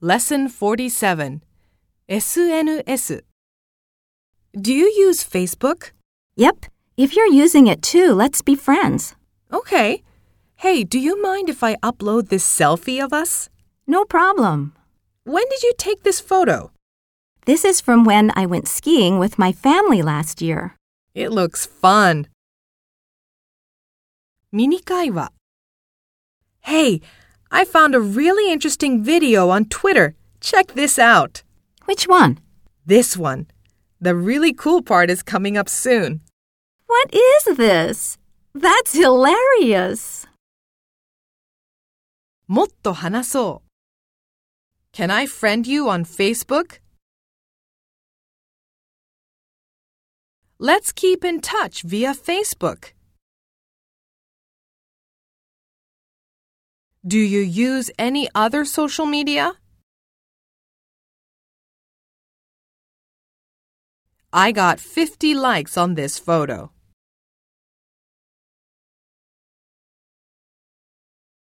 Lesson 47 SNS Do you use Facebook? Yep. If you're using it too, let's be friends. Okay. Hey, do you mind if I upload this selfie of us? No problem. When did you take this photo? This is from when I went skiing with my family last year. It looks fun. ミニ会話 Hey, I found a really interesting video on Twitter. Check this out. Which one? This one. The really cool part is coming up soon. What is this? That's hilarious. もっと話そう Can I friend you on Facebook? Let's keep in touch via Facebook. Do you use any other social media? I got 50 likes on this photo.